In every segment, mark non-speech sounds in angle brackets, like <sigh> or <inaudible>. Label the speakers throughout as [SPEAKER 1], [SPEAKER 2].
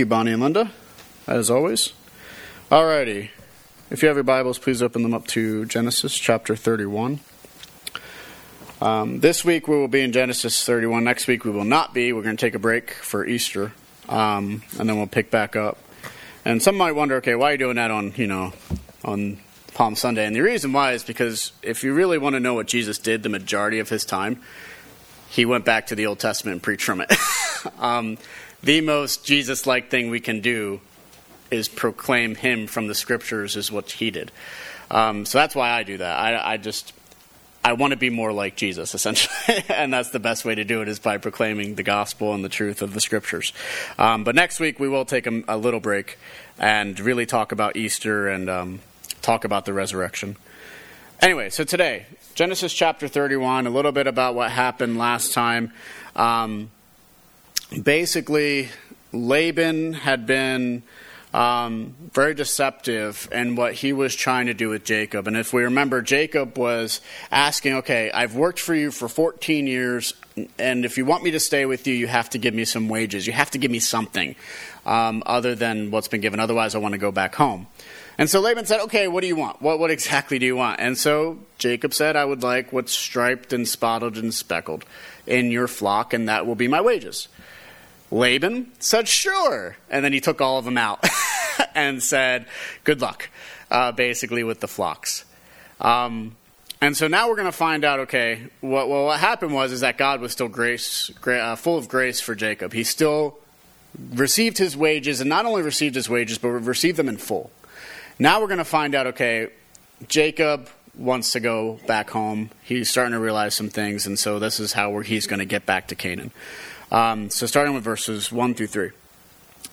[SPEAKER 1] you, Bonnie and Linda, as always. Alrighty. If you have your Bibles, please open them up to Genesis chapter 31. Um, this week we will be in Genesis 31. Next week we will not be. We're going to take a break for Easter, um, and then we'll pick back up. And some might wonder, okay, why are you doing that on, you know, on Palm Sunday? And the reason why is because if you really want to know what Jesus did the majority of his time, he went back to the Old Testament and preached from it. <laughs> um, the most Jesus like thing we can do is proclaim him from the scriptures, is what he did. Um, so that's why I do that. I, I just I want to be more like Jesus, essentially, <laughs> and that's the best way to do it is by proclaiming the gospel and the truth of the scriptures. Um, but next week we will take a, a, little break and really talk about Easter and um, talk about the resurrection. Anyway, so today Genesis chapter 31, a little bit about what happened last time. Um, basically, Laban had been um, very deceptive in what he was trying to do with Jacob. And if we remember, Jacob was asking, okay, I've worked for you for 14 years, and if you want me to stay with you, you have to give me some wages. You have to give me something um, other than what's been given. Otherwise, I want to go back home. And so Laban said, okay, what do you want? What, what exactly do you want? And so Jacob said, I would like what's striped and spotted and speckled in your flock, and that will be my wages. Laban said, Sure. And then he took all of them out <laughs> and said, Good luck, uh, basically, with the flocks. Um, and so now we're going to find out okay, what, well, what happened was is that God was still grace, uh, full of grace for Jacob. He still received his wages, and not only received his wages, but received them in full. Now we're going to find out okay, Jacob wants to go back home. He's starting to realize some things, and so this is how he's going to get back to Canaan. Um, so starting with verses 1 through 3.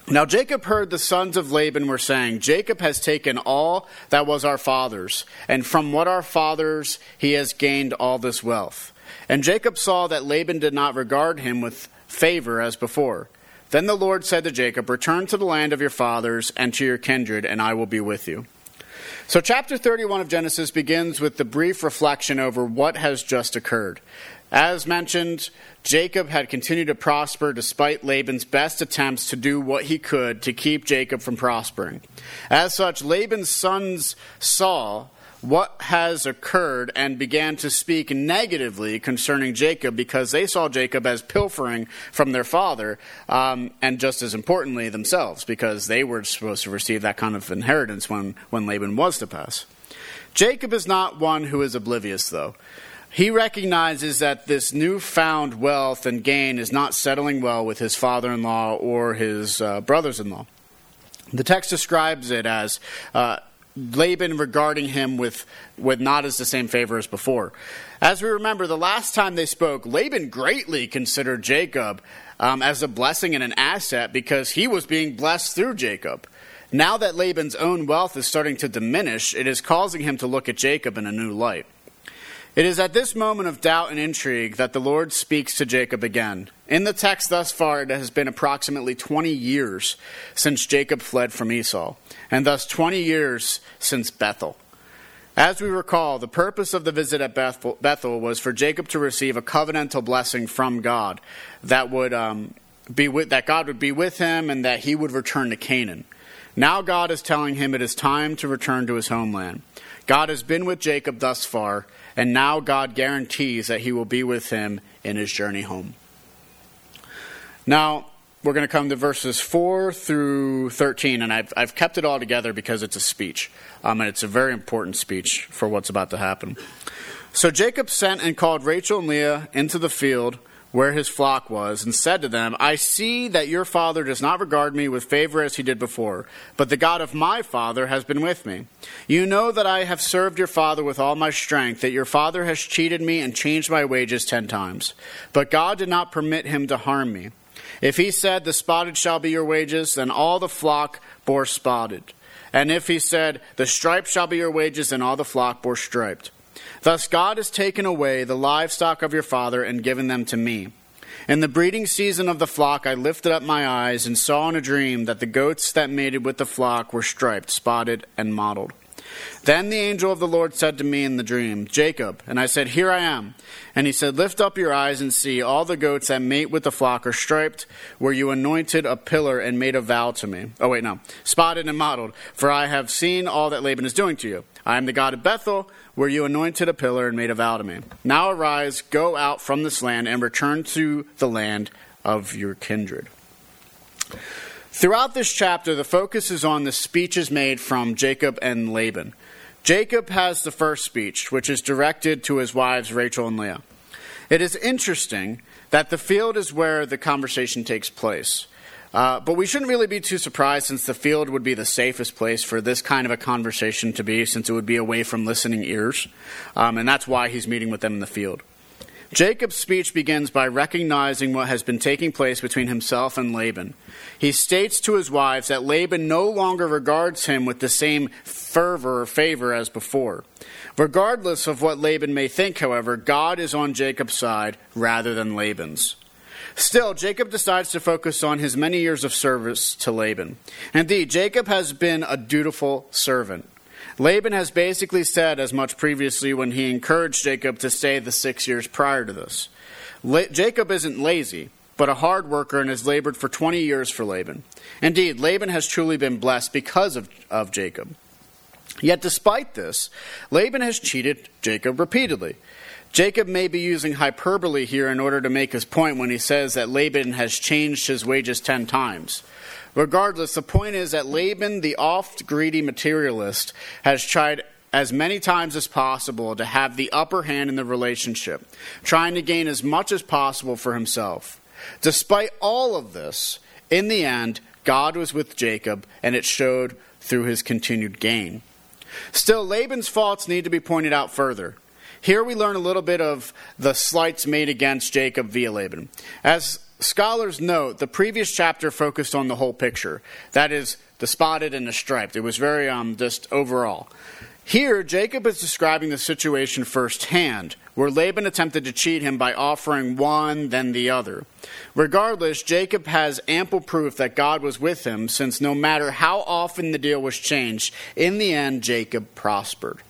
[SPEAKER 1] Now Jacob heard the sons of Laban were saying, Jacob has taken all that was our father's, and from what our fathers he has gained all this wealth. And Jacob saw that Laban did not regard him with favor as before. Then the Lord said to Jacob, Return to the land of your fathers and to your kindred, and I will be with you. So, chapter 31 of Genesis begins with the brief reflection over what has just occurred. As mentioned, Jacob had continued to prosper despite Laban's best attempts to do what he could to keep Jacob from prospering. As such, Laban's sons saw what has occurred and began to speak negatively concerning Jacob because they saw Jacob as pilfering from their father, um, and just as importantly, themselves, because they were supposed to receive that kind of inheritance when, when Laban was to pass. Jacob is not one who is oblivious, though. He recognizes that this newfound wealth and gain is not settling well with his father in law or his uh, brothers in law. The text describes it as uh, Laban regarding him with, with not as the same favor as before. As we remember, the last time they spoke, Laban greatly considered Jacob um, as a blessing and an asset because he was being blessed through Jacob. Now that Laban's own wealth is starting to diminish, it is causing him to look at Jacob in a new light. It is at this moment of doubt and intrigue that the Lord speaks to Jacob again. In the text thus far, it has been approximately 20 years since Jacob fled from Esau, and thus 20 years since Bethel. As we recall, the purpose of the visit at Bethel was for Jacob to receive a covenantal blessing from God that would um, be with, that God would be with him and that he would return to Canaan. Now God is telling him it is time to return to his homeland. God has been with Jacob thus far, and now God guarantees that he will be with him in his journey home. Now, we're going to come to verses 4 through 13, and I've, I've kept it all together because it's a speech, um, and it's a very important speech for what's about to happen. So Jacob sent and called Rachel and Leah into the field where his flock was, and said to them, I see that your father does not regard me with favor as he did before, but the God of my father has been with me. You know that I have served your father with all my strength, that your father has cheated me and changed my wages ten times. But God did not permit him to harm me. If he said, The spotted shall be your wages, then all the flock bore spotted. And if he said, The striped shall be your wages, then all the flock bore striped. Thus God has taken away the livestock of your father and given them to me. In the breeding season of the flock, I lifted up my eyes and saw in a dream that the goats that mated with the flock were striped, spotted, and mottled. Then the angel of the Lord said to me in the dream, Jacob. And I said, Here I am. And he said, Lift up your eyes and see, all the goats that mate with the flock are striped, where you anointed a pillar and made a vow to me. Oh, wait, no. Spotted and mottled, for I have seen all that Laban is doing to you. I am the God of Bethel, where you anointed a pillar and made a vow to me. Now arise, go out from this land, and return to the land of your kindred. Throughout this chapter, the focus is on the speeches made from Jacob and Laban. Jacob has the first speech, which is directed to his wives Rachel and Leah. It is interesting that the field is where the conversation takes place. Uh, but we shouldn't really be too surprised since the field would be the safest place for this kind of a conversation to be, since it would be away from listening ears. Um, and that's why he's meeting with them in the field. Jacob's speech begins by recognizing what has been taking place between himself and Laban. He states to his wives that Laban no longer regards him with the same fervor or favor as before. Regardless of what Laban may think, however, God is on Jacob's side rather than Laban's. Still, Jacob decides to focus on his many years of service to Laban. Indeed, Jacob has been a dutiful servant. Laban has basically said as much previously when he encouraged Jacob to stay the six years prior to this. La- Jacob isn't lazy, but a hard worker and has labored for 20 years for Laban. Indeed, Laban has truly been blessed because of, of Jacob. Yet, despite this, Laban has cheated Jacob repeatedly. Jacob may be using hyperbole here in order to make his point when he says that Laban has changed his wages ten times. Regardless, the point is that Laban, the oft greedy materialist, has tried as many times as possible to have the upper hand in the relationship, trying to gain as much as possible for himself. Despite all of this, in the end, God was with Jacob, and it showed through his continued gain. Still, Laban's faults need to be pointed out further. Here we learn a little bit of the slights made against Jacob via Laban. As Scholars note the previous chapter focused on the whole picture. That is, the spotted and the striped. It was very um, just overall. Here, Jacob is describing the situation firsthand, where Laban attempted to cheat him by offering one, then the other. Regardless, Jacob has ample proof that God was with him, since no matter how often the deal was changed, in the end, Jacob prospered.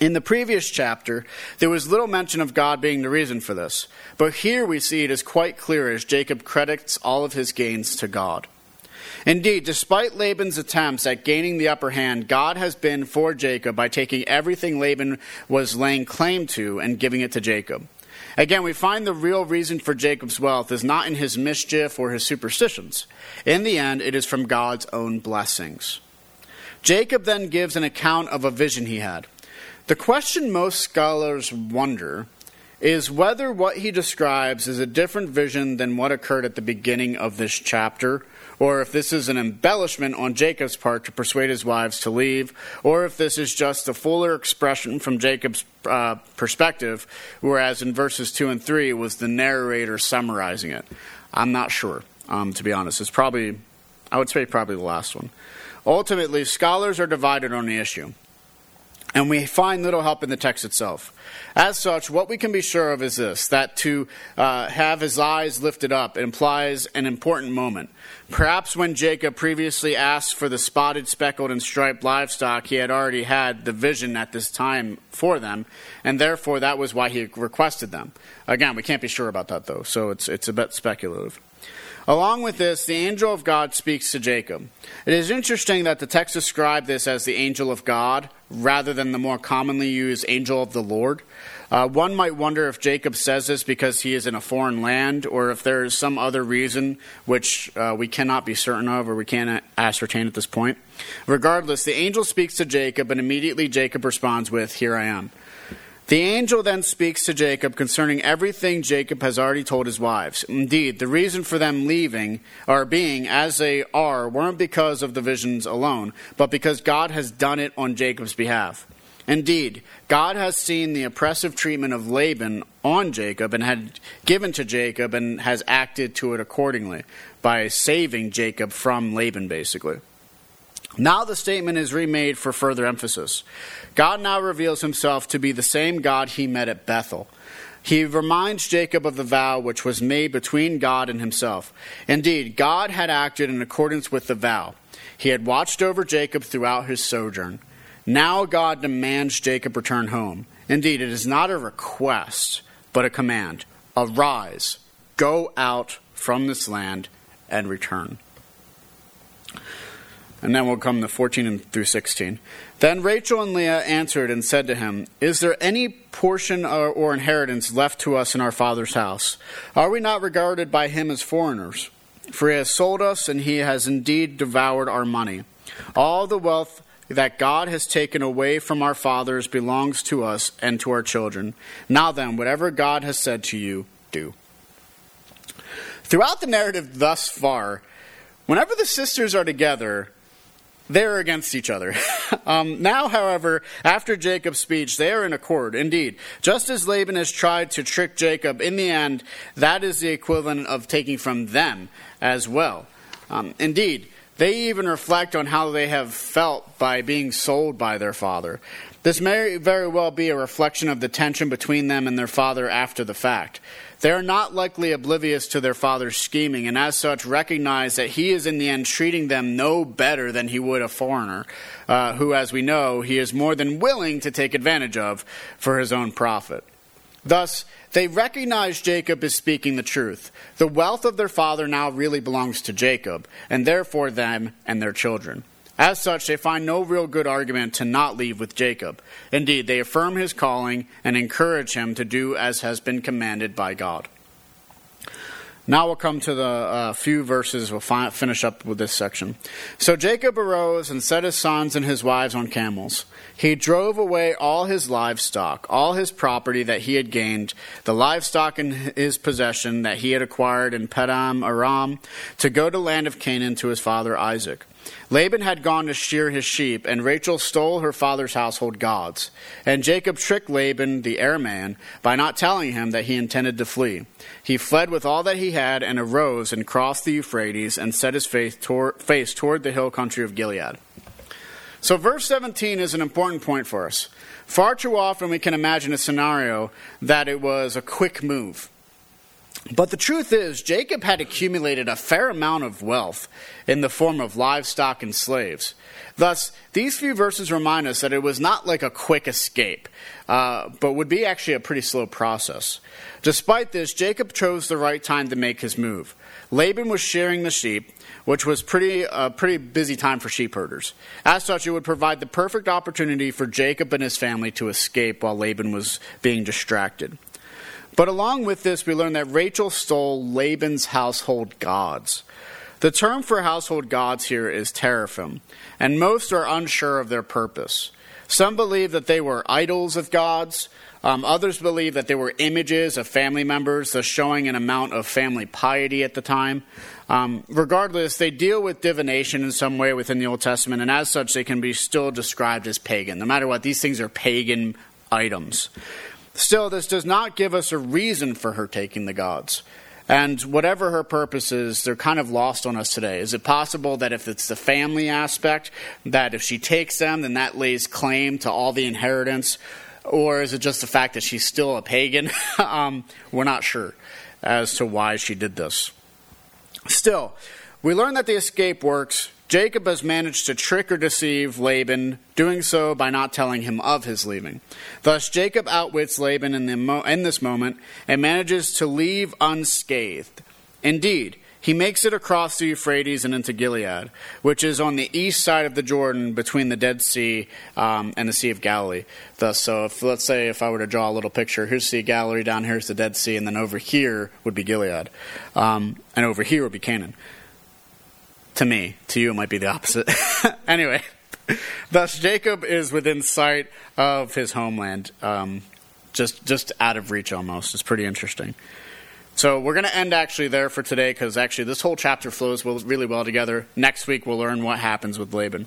[SPEAKER 1] In the previous chapter, there was little mention of God being the reason for this, but here we see it is quite clear as Jacob credits all of his gains to God. Indeed, despite Laban's attempts at gaining the upper hand, God has been for Jacob by taking everything Laban was laying claim to and giving it to Jacob. Again, we find the real reason for Jacob's wealth is not in his mischief or his superstitions. In the end, it is from God's own blessings. Jacob then gives an account of a vision he had. The question most scholars wonder is whether what he describes is a different vision than what occurred at the beginning of this chapter, or if this is an embellishment on Jacob's part to persuade his wives to leave, or if this is just a fuller expression from Jacob's uh, perspective, whereas in verses 2 and 3 was the narrator summarizing it. I'm not sure, um, to be honest. It's probably, I would say, probably the last one. Ultimately, scholars are divided on the issue and we find little help in the text itself. As such, what we can be sure of is this that to uh, have his eyes lifted up implies an important moment. Perhaps when Jacob previously asked for the spotted, speckled, and striped livestock, he had already had the vision at this time for them, and therefore that was why he requested them. Again, we can't be sure about that, though, so it's, it's a bit speculative. Along with this, the angel of God speaks to Jacob. It is interesting that the text described this as the angel of God rather than the more commonly used angel of the Lord. Uh, one might wonder if Jacob says this because he is in a foreign land or if there is some other reason which uh, we cannot be certain of or we can't ascertain at this point. Regardless, the angel speaks to Jacob and immediately Jacob responds with, Here I am. The angel then speaks to Jacob concerning everything Jacob has already told his wives. Indeed, the reason for them leaving or being as they are weren't because of the visions alone, but because God has done it on Jacob's behalf. Indeed, God has seen the oppressive treatment of Laban on Jacob and had given to Jacob and has acted to it accordingly by saving Jacob from Laban, basically. Now the statement is remade for further emphasis. God now reveals himself to be the same God he met at Bethel. He reminds Jacob of the vow which was made between God and himself. Indeed, God had acted in accordance with the vow. He had watched over Jacob throughout his sojourn. Now God demands Jacob return home. Indeed, it is not a request, but a command. Arise, go out from this land, and return. And then we'll come to 14 through 16. Then Rachel and Leah answered and said to him, Is there any portion or, or, inheritance left to us in our father's house? Are we not regarded by him as foreigners? For he has sold us, and he has indeed devoured our money. All the wealth that God has taken away from our fathers belongs to us and to our children. Now then, whatever God has said to you, do. Throughout the narrative thus far, whenever the sisters are together, they're against each other. <laughs> um, now, however, after Jacob's speech, they are in accord. Indeed, just as Laban has tried to trick Jacob, in the end, that is the equivalent of taking from them as well. Um, indeed, they even reflect on how they have felt by being sold by their father. This may very well be a reflection of the tension between them and their father after the fact. They are not likely oblivious to their father's scheming, and as such recognize that he is in the end treating them no better than he would a foreigner, uh, who, as we know, he is more than willing to take advantage of for his own profit. Thus, they recognize Jacob is speaking the truth. The wealth of their father now really belongs to Jacob, and therefore them and their children. As such, they find no real good argument to not leave with Jacob. Indeed, they affirm his calling and encourage him to do as has been commanded by God. Now we'll come to the uh, few verses. We'll fi- finish up with this section. So Jacob arose and set his sons and his wives on camels. He drove away all his livestock, all his property that he had gained, the livestock in his possession that he had acquired in Paddan Aram, to go to land of Canaan to his father Isaac. Laban had gone to shear his sheep, and Rachel stole her father's household gods. And Jacob tricked Laban, the Aramean, by not telling him that he intended to flee. He fled with all that he had, and arose and crossed the Euphrates, and set his face toward, face toward the hill country of Gilead. So, verse 17 is an important point for us. Far too often we can imagine a scenario that it was a quick move. But the truth is, Jacob had accumulated a fair amount of wealth in the form of livestock and slaves. Thus, these few verses remind us that it was not like a quick escape, uh, but would be actually a pretty slow process. Despite this, Jacob chose the right time to make his move. Laban was shearing the sheep, which was pretty a uh, pretty busy time for sheep herders. As such, it would provide the perfect opportunity for Jacob and his family to escape while Laban was being distracted. But along with this, we learn that Rachel stole Laban's household gods. The term for household gods here is teraphim, and most are unsure of their purpose. Some believe that they were idols of gods. Um, others believe that they were images of family members, thus showing an amount of family piety at the time. Um, regardless, they deal with divination in some way within the Old Testament, and as such, they can be still described as pagan. No matter what, these things are pagan items. Still, this does not give us a reason for her taking the gods. And whatever her purpose is, they're kind of lost on us today. Is it possible that if it's the family aspect, that if she takes them, then that lays claim to all the inheritance? Or is it just the fact that she's still a pagan? <laughs> um, we're not sure as to why she did this. Still, we learn that the escape works Jacob has managed to trick or deceive Laban, doing so by not telling him of his leaving. Thus, Jacob outwits Laban in, mo- in, this moment and manages to leave unscathed. Indeed, he makes it across the Euphrates and into Gilead, which is on the east side of the Jordan between the Dead Sea um, and the Sea of Galilee. Thus, so if let's say if I were to draw a little picture, here's the Sea of Galilee, down here's the Dead Sea, and then over here would be Gilead, um, and over here would be Canaan. To me. To you, it might be the opposite. <laughs> anyway, thus Jacob is within sight of his homeland, um, just just out of reach almost. It's pretty interesting. So we're going to end actually there for today because actually this whole chapter flows really well together. Next week we'll learn what happens with Laban.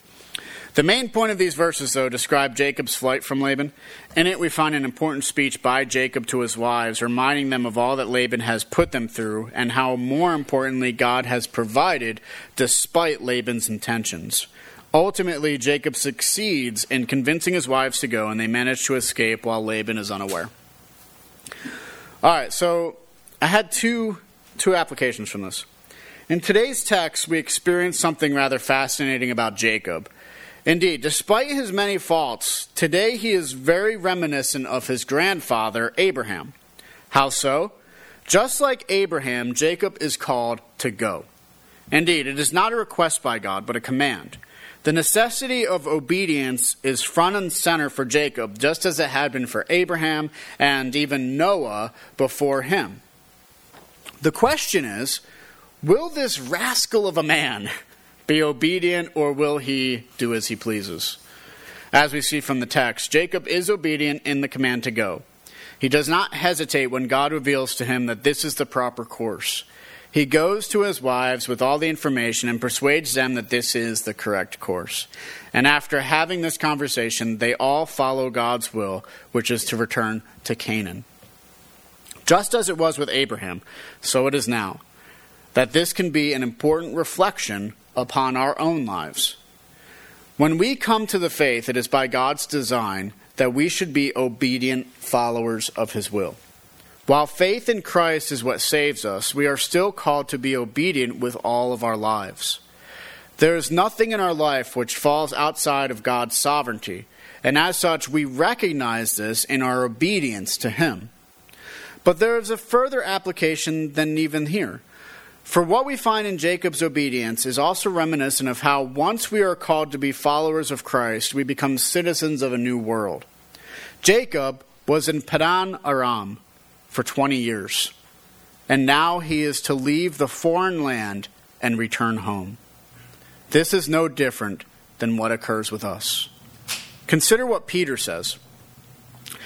[SPEAKER 1] The main point of these verses, though, describe Jacob's flight from Laban. In it, we find an important speech by Jacob to his wives, reminding them of all that Laban has put them through and how, more importantly, God has provided despite Laban's intentions. Ultimately, Jacob succeeds in convincing his wives to go, and they manage to escape while Laban is unaware. All right, so I had two, two applications from this. In today's text, we experience something rather fascinating about Jacob Indeed, despite his many faults, today he is very reminiscent of his grandfather, Abraham. How so? Just like Abraham, Jacob is called to go. Indeed, it is not a request by God, but a command. The necessity of obedience is front and center for Jacob, just as it had been for Abraham and even Noah before him. The question is will this rascal of a man be obedient, or will he do as he pleases? As we see from the text, Jacob is obedient in the command to go. He does not hesitate when God reveals to him that this is the proper course. He goes to his wives with all the information and persuades them that this is the correct course. And after having this conversation, they all follow God's will, which is to return to Canaan. Just as it was with Abraham, so it is now, that this can be an important reflection upon our own lives. When we come to the faith, it is by God's design that we should be obedient followers of His will. While faith in Christ is what saves us, we are still called to be obedient with all of our lives. There is nothing in our life which falls outside of God's sovereignty, and as such, we recognize this in our obedience to Him. But there is a further application than even here. For what we find in Jacob's obedience is also reminiscent of how once we are called to be followers of Christ, we become citizens of a new world. Jacob was in Padan Aram for 20 years, and now he is to leave the foreign land and return home. This is no different than what occurs with us. Consider what Peter says.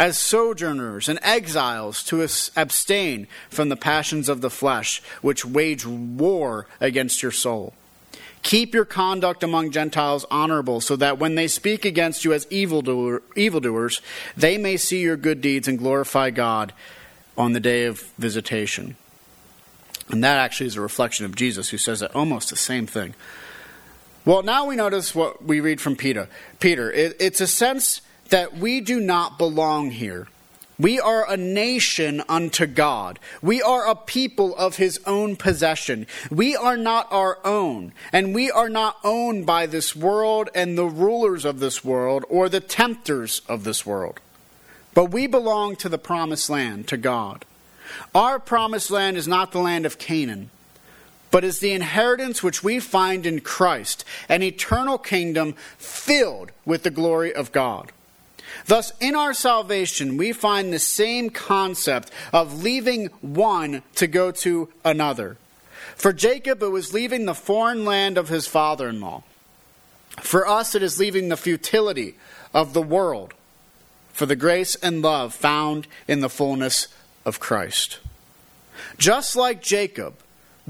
[SPEAKER 1] as sojourners and exiles to abstain from the passions of the flesh, which wage war against your soul. Keep your conduct among Gentiles honorable, so that when they speak against you as evildoer, evildoers, they may see your good deeds and glorify God on the day of visitation. And that actually is a reflection of Jesus, who says that almost the same thing. Well, now we notice what we read from Peter. Peter, it, it's a sense that we do not belong here. We are a nation unto God. We are a people of his own possession. We are not our own, and we are not owned by this world and the rulers of this world or the tempters of this world. But we belong to the promised land, to God. Our promised land is not the land of Canaan, but is the inheritance which we find in Christ, an eternal kingdom filled with the glory of God. Thus, in our salvation, we find the same concept of leaving one to go to another. For Jacob, it was leaving the foreign land of his father in law. For us, it is leaving the futility of the world for the grace and love found in the fullness of Christ. Just like Jacob,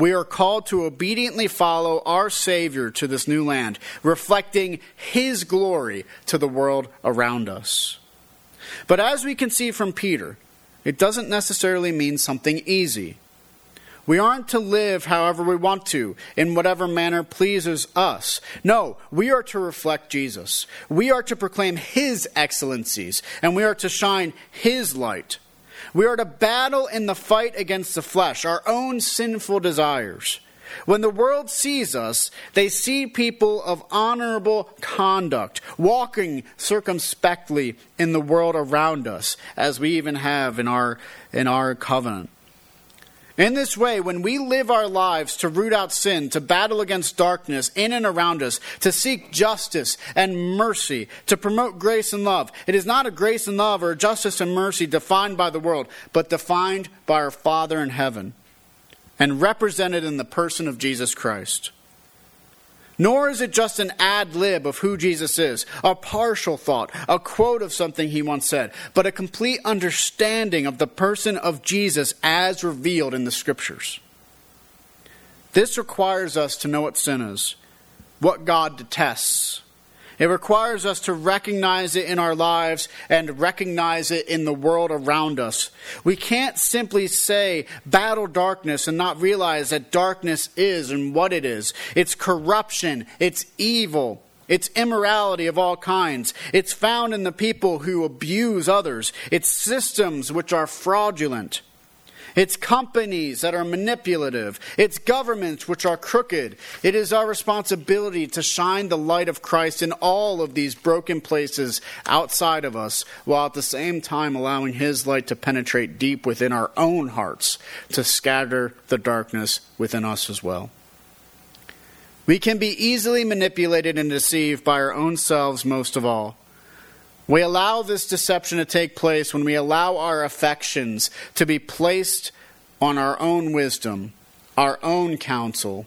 [SPEAKER 1] we are called to obediently follow our Savior to this new land, reflecting His glory to the world around us. But as we can see from Peter, it doesn't necessarily mean something easy. We aren't to live however we want to, in whatever manner pleases us. No, we are to reflect Jesus. We are to proclaim His excellencies, and we are to shine His light. We are to battle in the fight against the flesh, our own sinful desires. When the world sees us, they see people of honorable conduct, walking circumspectly in the world around us, as we even have in our, in our covenant. In this way, when we live our lives to root out sin, to battle against darkness in and around us, to seek justice and mercy, to promote grace and love, it is not a grace and love or justice and mercy defined by the world, but defined by our Father in heaven and represented in the person of Jesus Christ. Nor is it just an ad lib of who Jesus is, a partial thought, a quote of something he once said, but a complete understanding of the person of Jesus as revealed in the Scriptures. This requires us to know what sin is, what God detests, It requires us to recognize it in our lives and recognize it in the world around us. We can't simply say battle darkness and not realize that darkness is and what it is. It's corruption, it's evil, it's immorality of all kinds. It's found in the people who abuse others. It's systems which are fraudulent. It's companies that are manipulative. It's governments which are crooked. It is our responsibility to shine the light of Christ in all of these broken places outside of us, while at the same time allowing His light to penetrate deep within our own hearts to scatter the darkness within us as well. We can be easily manipulated and deceived by our own selves most of all. We allow this deception to take place when we allow our affections to be placed on our own wisdom, our own counsel,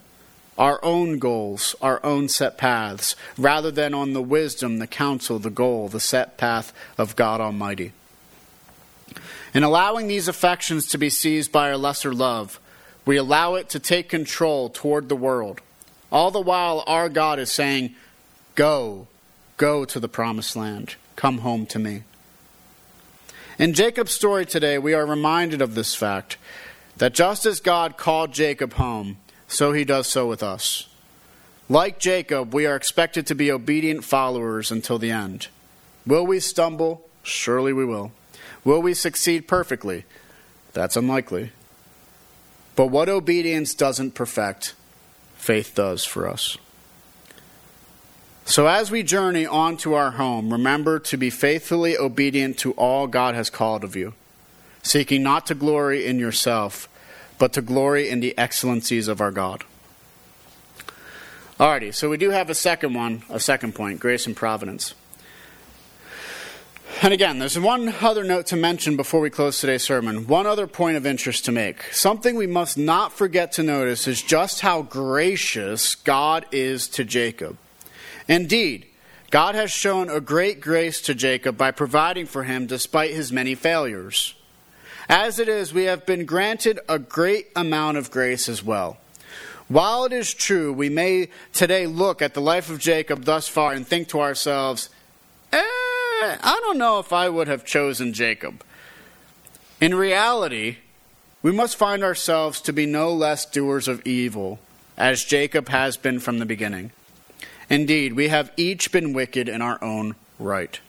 [SPEAKER 1] our own goals, our own set paths, rather than on the wisdom, the counsel, the goal, the set path of God Almighty. In allowing these affections to be seized by our lesser love, we allow it to take control toward the world all the while, our God is saying, Go, go to the promised land. Come home to me. In Jacob's story today, we are reminded of this fact that just as God called Jacob home, so he does so with us. Like Jacob, we are expected to be obedient followers until the end. Will we stumble? Surely we will. Will we succeed perfectly? That's unlikely. But what obedience doesn't perfect faith does for us. So, as we journey on to our home, remember to be faithfully obedient to all God has called of you, seeking not to glory in yourself, but to glory in the excellencies of our God. Alrighty, so we do have a second one, a second point grace and providence. And again, there's one other note to mention before we close today's sermon. One other point of interest to make. Something we must not forget to notice is just how gracious God is to Jacob. Indeed, God has shown a great grace to Jacob by providing for him despite his many failures. As it is, we have been granted a great amount of grace as well. While it is true, we may today look at the life of Jacob thus far and think to ourselves, eh, I don't know if I would have chosen Jacob. In reality, we must find ourselves to be no less doers of evil, as Jacob has been from the beginning. Indeed, we have each been wicked in our own right.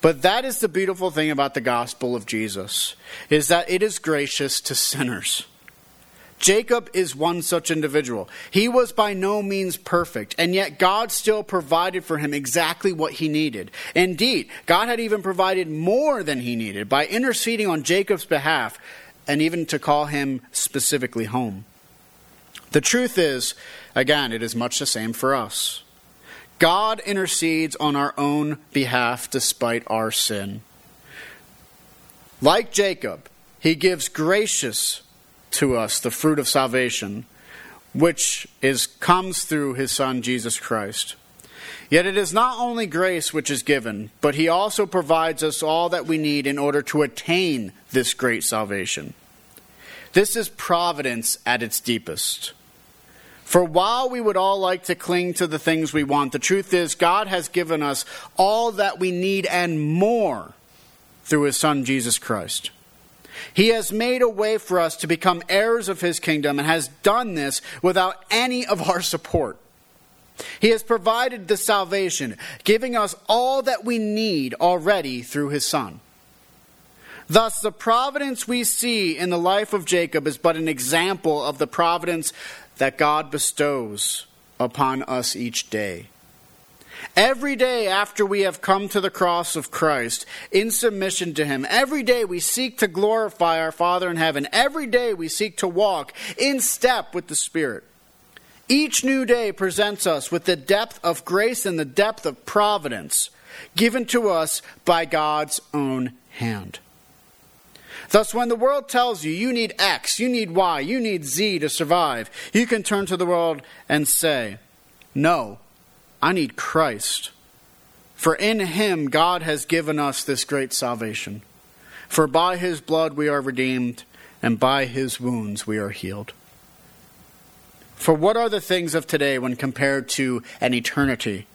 [SPEAKER 1] But that is the beautiful thing about the gospel of Jesus, is that it is gracious to sinners. Jacob is one such individual. He was by no means perfect, and yet God still provided for him exactly what he needed. Indeed, God had even provided more than he needed by interceding on Jacob's behalf and even to call him specifically home. The truth is, again, it is much the same for us. God intercedes on our own behalf despite our sin. Like Jacob, he gives gracious to us the fruit of salvation, which is comes through his son Jesus Christ. Yet it is not only grace which is given, but he also provides us all that we need in order to attain this great salvation. This is providence at its deepest. For while we would all like to cling to the things we want, the truth is God has given us all that we need and more through his son Jesus Christ. He has made a way for us to become heirs of his kingdom and has done this without any of our support. He has provided the salvation, giving us all that we need already through his Son. Thus, the providence we see in the life of Jacob is but an example of the providence that God bestows upon us each day. Every day after we have come to the cross of Christ in submission to Him, every day we seek to glorify our Father in heaven. Every day we seek to walk in step with the Spirit. Each new day presents us with the depth of grace and the depth of providence given to us by God's own hand. Thus, when the world tells you you need X, you need Y, you need Z to survive, you can turn to the world and say, No, I need Christ. For in him God has given us this great salvation. For by his blood we are redeemed, and by his wounds we are healed. For what are the things of today when compared to an eternity?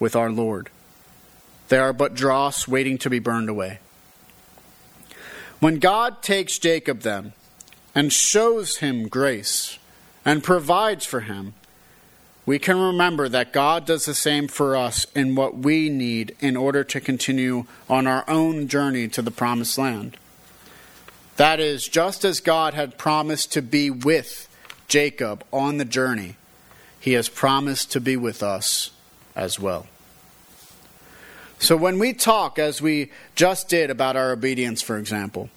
[SPEAKER 1] with our Lord. They are but dross waiting to be burned away. When God takes Jacob, then, and shows him grace and provides for him, we can remember that God does the same for us in what we need in order to continue on our own journey to the promised land. That is, just as God had promised to be with Jacob on the journey, he has promised to be with us as well. So when we talk, as we just did about our obedience, for example,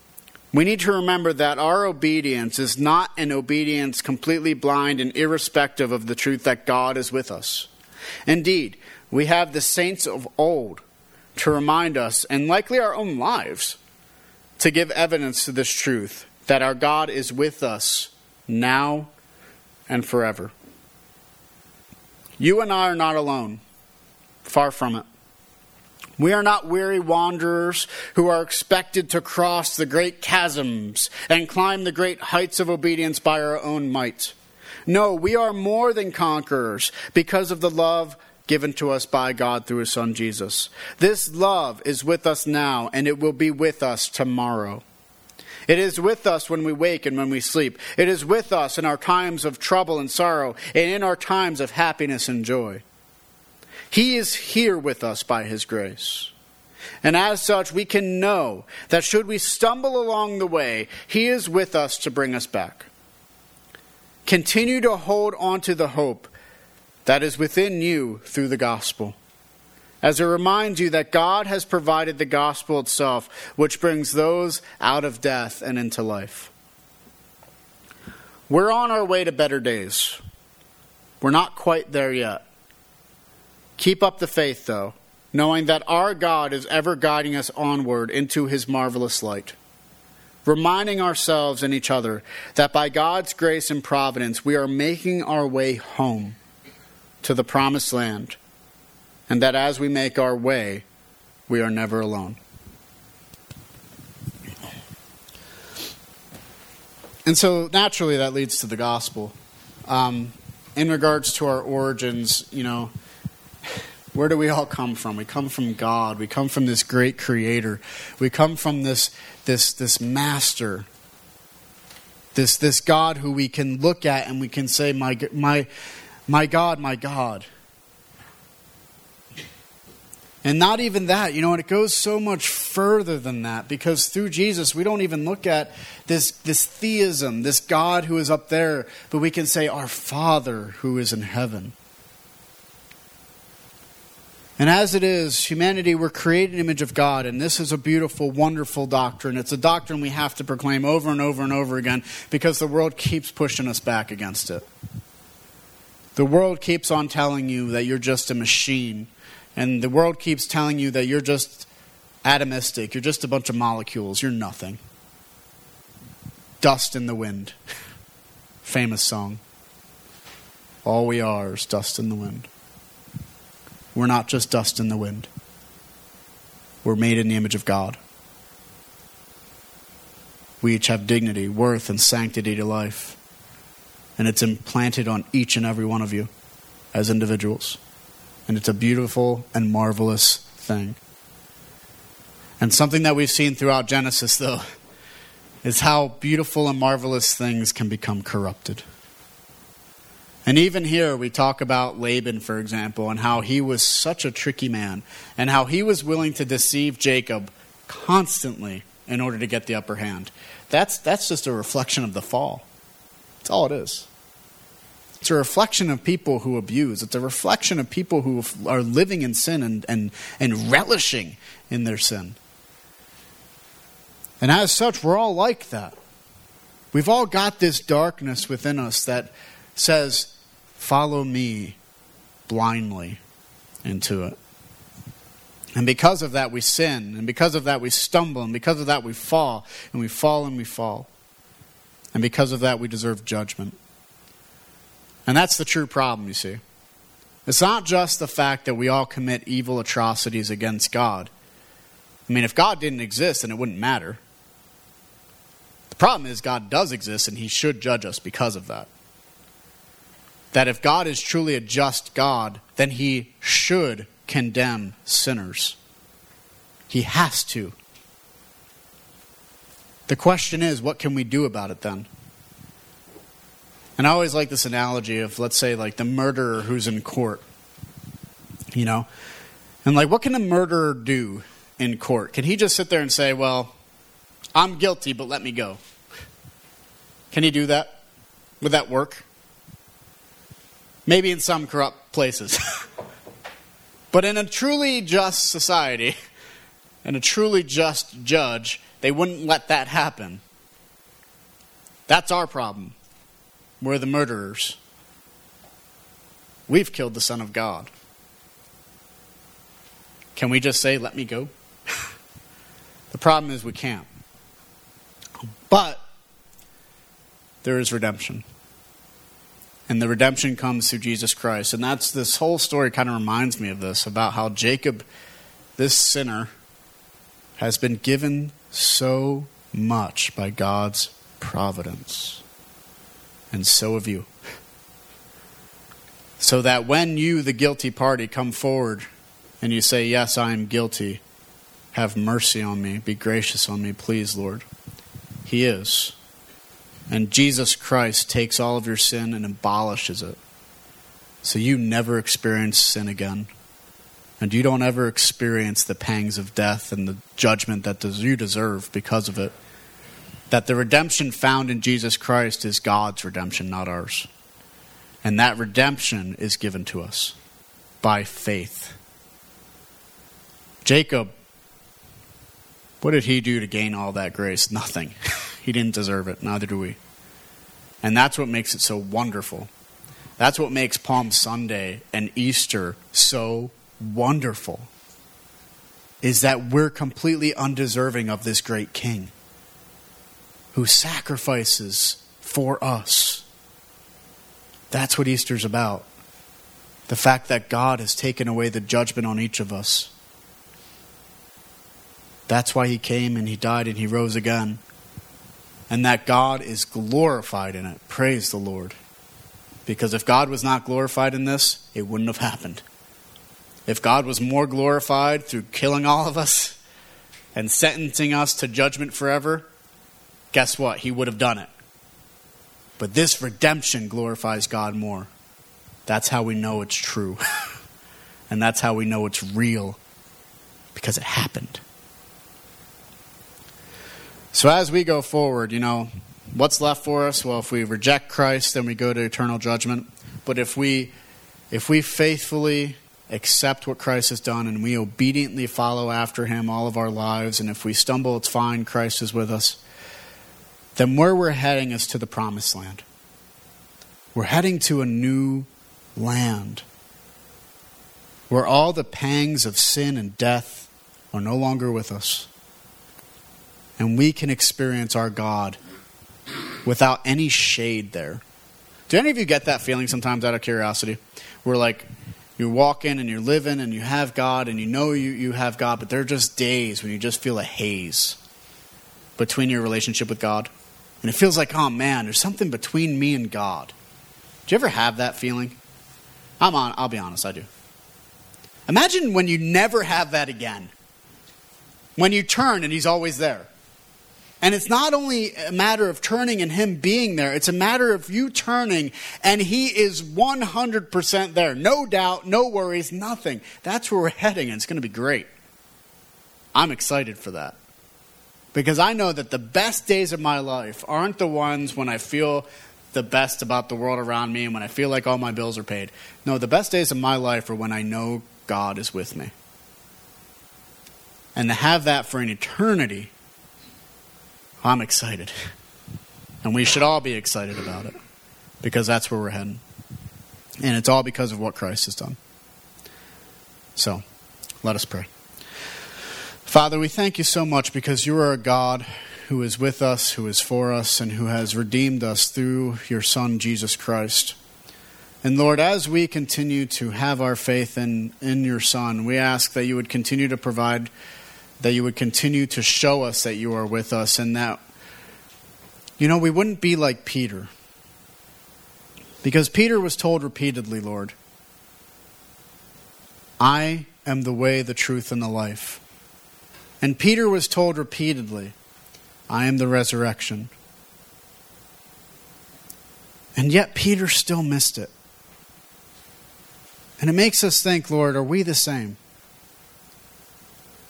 [SPEAKER 1] we need to remember that our obedience is not an obedience completely blind and irrespective of the truth that God is with us. Indeed, we have the saints of old to remind us, and likely our own lives, to give evidence to this truth that our God is with us now and forever. You and I are not alone, far from it. We are not weary wanderers who are expected to cross the great chasms and climb the great heights of obedience by our own might. No, we are more than conquerors because of the love given to us by God through His Son Jesus. This love is with us now, and it will be with us tomorrow. It is with us when we wake and when we sleep. It is with us in our times of trouble and sorrow, and in our times of happiness and joy. He is here with us by His grace. And as such, we can know that should we stumble along the way, He is with us to bring us back. Continue to hold on to the hope that is within you through the gospel. As it reminds you that God has provided the gospel itself, which brings those out of death and into life. We're on our way to better days. We're not quite there yet. Keep up the faith, though, knowing that our God is ever guiding us onward into his marvelous light. Reminding ourselves and each other that by God's grace and providence, we are making our way home to the promised land, and that as we make our way, we are never alone. And so, naturally, that leads to the gospel. Um, in regards to our origins, you know, where do we all come from? We come from God. We come from this great creator. We come from this, this, this master. This, this God who we can look at and we can say, my, my, my God, my God. And not even that, you know, and it goes so much further than that because through Jesus, we don't even look at this, this theism, this God who is up there, but we can say, Our Father who is in heaven. And as it is, humanity, we're created in the image of God, and this is a beautiful, wonderful doctrine. It's a doctrine we have to proclaim over and over and over again because the world keeps pushing us back against it. The world keeps on telling you that you're just a machine, and the world keeps telling you that you're just atomistic, you're just a bunch of molecules, you're nothing. Dust in the wind. <laughs> Famous song. All we are is dust in the wind. We're not just dust in the wind. We're made in the image of God. We each have dignity, worth, and sanctity to life. And it's implanted on each and every one of you as individuals. And it's a beautiful and marvelous thing. And something that we've seen throughout Genesis, though, is how beautiful and marvelous things can become corrupted. And even here, we talk about Laban, for example, and how he was such a tricky man, and how he was willing to deceive Jacob constantly in order to get the upper hand. That's, that's just a reflection of the fall. That's all it is. It's a reflection of people who abuse. It's a reflection of people who are living in sin and, and, and relishing in their sin. And as such, we're all like that. We've all got this darkness within us that says, follow me blindly into it. And because of that, we sin. And because of that, we stumble. And because of that, we fall. And we fall and we fall. And because of that, we deserve judgment. And that's the true problem, you see. It's not just the fact that we all commit evil atrocities against God. I mean, if God didn't exist, then it wouldn't matter. The problem is, God does exist, and He should judge us because of that that if God is truly a just God, then he should condemn sinners. He has to. The question is, what can we do about it then? And I always like this analogy of, let's say, like the murderer who's in court. You know? And like, what can a murderer do in court? Can he just sit there and say, well, I'm guilty, but let me go? Can he do that? Would that work? Maybe in some corrupt places. <laughs> but in a truly just society, and a truly just judge, they wouldn't let that happen. That's our problem. We're the murderers. We've killed the Son of God. Can we just say, let me go? <laughs> the problem is we can't. But there is redemption. And the redemption comes through Jesus Christ. And that's this whole story kind of reminds me of this about how Jacob, this sinner, has been given so much by God's providence and so have you. So that when you, the guilty party, come forward and you say, Yes, I am guilty, have mercy on me, be gracious on me, please, Lord. He is. And Jesus Christ takes all of your sin and abolishes it. So you never experience sin again. And you don't ever experience the pangs of death and the judgment that you deserve because of it that the redemption found in Jesus Christ is God's redemption, not ours. And that redemption is given to us by faith. Jacob, what did he do to gain all that grace? <laughs> Nothing. He didn't deserve it, neither do we. And that's what makes it so wonderful. That's what makes Palm Sunday and Easter so wonderful. Is that we're completely undeserving of this great king who sacrifices for us. That's what Easter's about. The fact that God has taken away the judgment on each of us. That's why he came and he died and he rose again. And that God is glorified in it. Praise the Lord. Because if God was not glorified in this, it wouldn't have happened. If God was more glorified through killing all of us and sentencing us to judgment forever, guess what? He would have done it. But this redemption glorifies God more. That's how we know it's true. <laughs> and that's how we know it's real because it happened. So as we go forward, you know, what's left for us? Well, if we reject Christ, then we go to eternal judgment. But if we if we faithfully accept what Christ has done and we obediently follow after him all of our lives and if we stumble, it's fine, Christ is with us then where we're heading is to the promised land. We're heading to a new land where all the pangs of sin and death are no longer with us. And we can experience our God without any shade there. Do any of you get that feeling sometimes out of curiosity? Where like you're walking and you're living and you have God and you know you, you have God, but there are just days when you just feel a haze between your relationship with God. And it feels like, oh man, there's something between me and God. Do you ever have that feeling? I'm on, I'll be honest, I do. Imagine when you never have that again. When you turn and He's always there. And it's not only a matter of turning and Him being there, it's a matter of you turning and He is 100% there. No doubt, no worries, nothing. That's where we're heading, and it's going to be great. I'm excited for that. Because I know that the best days of my life aren't the ones when I feel the best about the world around me and when I feel like all my bills are paid. No, the best days of my life are when I know God is with me. And to have that for an eternity, I'm excited. And we should all be excited about it because that's where we're heading. And it's all because of what Christ has done. So, let us pray. Father, we thank you so much because you are a God who is with us, who is for us, and who has redeemed us through your Son, Jesus Christ. And Lord, as we continue to have our faith in, in your Son, we ask that you would continue to provide, that you would continue to show us that you are with us, and that, you know, we wouldn't be like Peter. Because Peter was told repeatedly, Lord, I am the way, the truth, and the life. And Peter was told repeatedly, I am the resurrection. And yet Peter still missed it. And it makes us think, Lord, are we the same?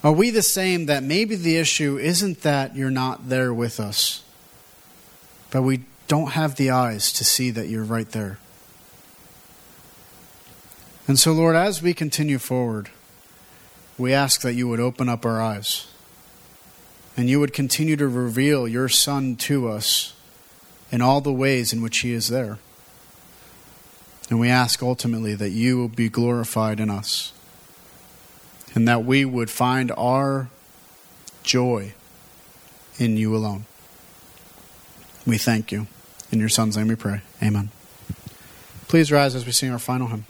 [SPEAKER 1] Are we the same that maybe the issue isn't that you're not there with us, but we don't have the eyes to see that you're right there? And so, Lord, as we continue forward, we ask that you would open up our eyes and you would continue to reveal your Son to us in all the ways in which he is there. And we ask ultimately that you will be glorified in us and that we would find our joy in you alone. We thank you. In your Son's name we pray. Amen. Please rise as we sing our final hymn.